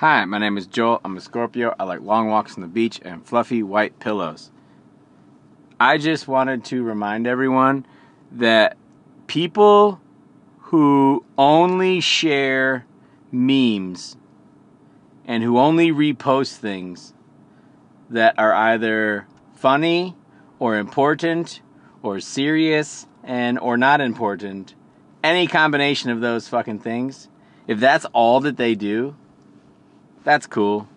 Hi, my name is Joel. I'm a Scorpio. I like long walks on the beach and fluffy white pillows. I just wanted to remind everyone that people who only share memes and who only repost things that are either funny or important or serious and or not important any combination of those fucking things if that's all that they do that's cool.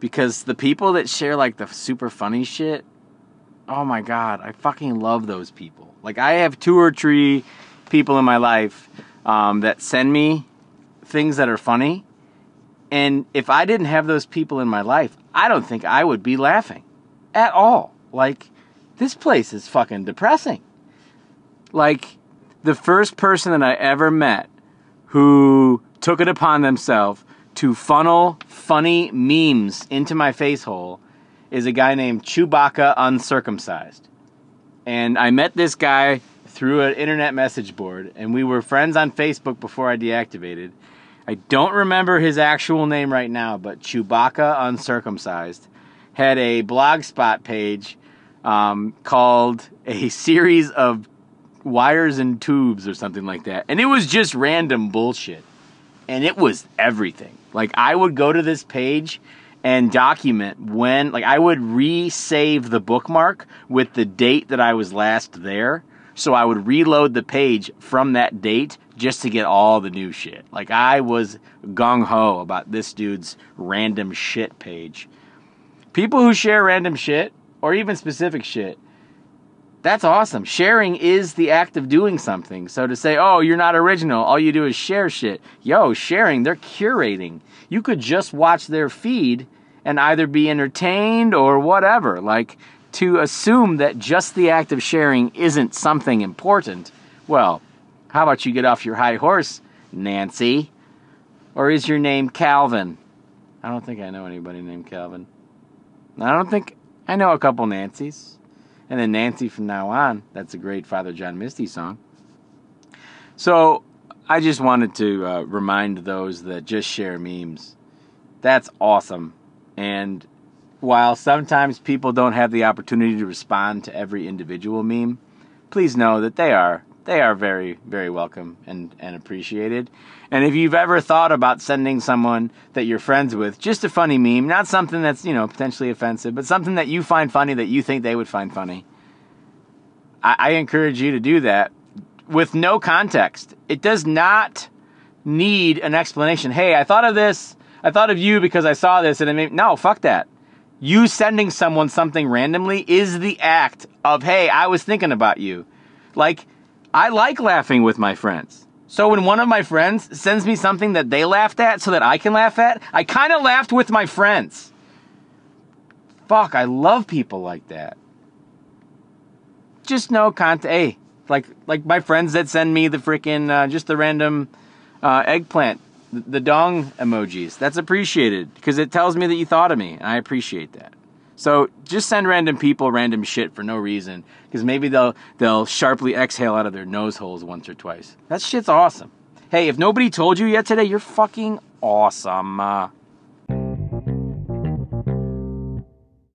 Because the people that share like the super funny shit oh my god i fucking love those people. Like i have two or three people in my life um, that send me things that are funny. And if i didn't have those people in my life i don't think i would be laughing at all. Like this place is fucking depressing. Like the first person that I ever met who took it upon themselves to funnel funny memes into my face hole is a guy named Chewbacca Uncircumcised. And I met this guy through an internet message board, and we were friends on Facebook before I deactivated. I don't remember his actual name right now, but Chewbacca Uncircumcised had a blogspot page um, called A Series of wires and tubes or something like that. And it was just random bullshit. And it was everything. Like I would go to this page and document when like I would resave the bookmark with the date that I was last there. So I would reload the page from that date just to get all the new shit. Like I was gung ho about this dude's random shit page. People who share random shit or even specific shit that's awesome. Sharing is the act of doing something. So to say, oh, you're not original, all you do is share shit. Yo, sharing, they're curating. You could just watch their feed and either be entertained or whatever. Like, to assume that just the act of sharing isn't something important, well, how about you get off your high horse, Nancy? Or is your name Calvin? I don't think I know anybody named Calvin. I don't think I know a couple Nancys. And then Nancy from now on. That's a great Father John Misty song. So I just wanted to uh, remind those that just share memes. That's awesome. And while sometimes people don't have the opportunity to respond to every individual meme, please know that they are they are very very welcome and and appreciated. And if you've ever thought about sending someone that you're friends with just a funny meme, not something that's, you know, potentially offensive, but something that you find funny that you think they would find funny, I, I encourage you to do that with no context. It does not need an explanation. Hey, I thought of this. I thought of you because I saw this and it made no, fuck that. You sending someone something randomly is the act of, hey, I was thinking about you. Like, I like laughing with my friends. So when one of my friends sends me something that they laughed at so that I can laugh at, I kind of laughed with my friends. Fuck, I love people like that. Just no content. Hey, like like my friends that send me the freaking uh, just the random uh, eggplant, the, the dong emojis. That's appreciated because it tells me that you thought of me, and I appreciate that. So just send random people random shit for no reason because maybe they'll they'll sharply exhale out of their nose holes once or twice. That shit's awesome. Hey, if nobody told you yet today, you're fucking awesome. Uh,